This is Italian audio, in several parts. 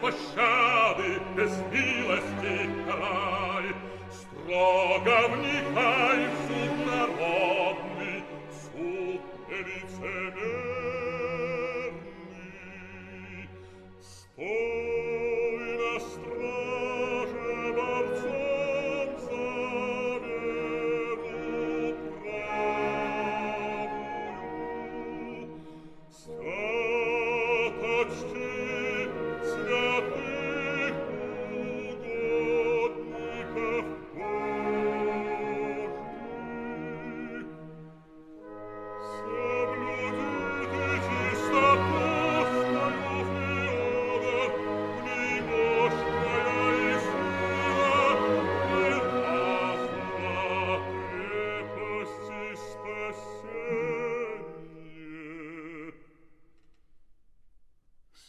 пощады, без милости край, Строго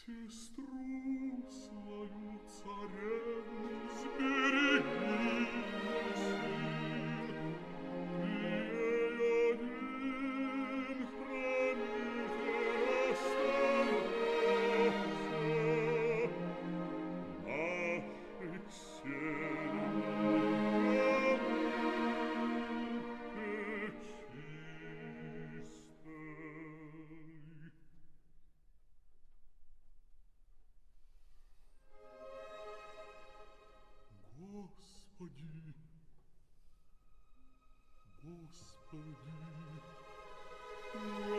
Sestru. Yeah.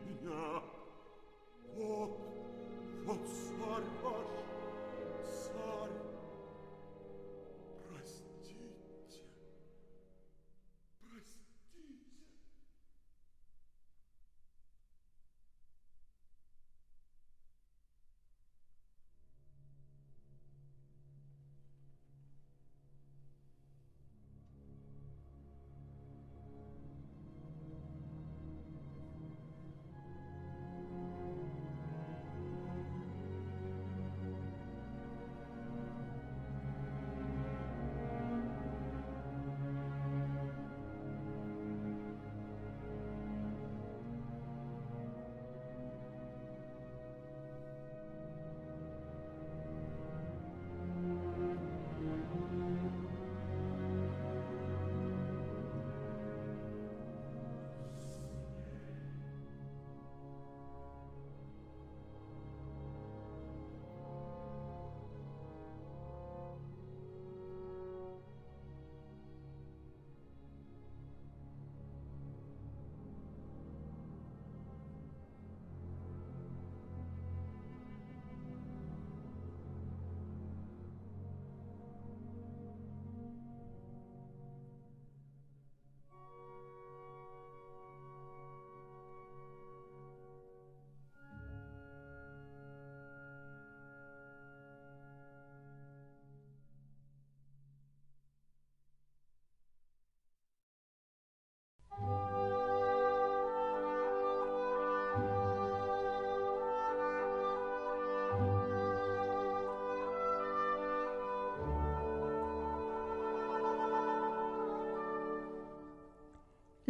mia hoc fox sarvas sarvas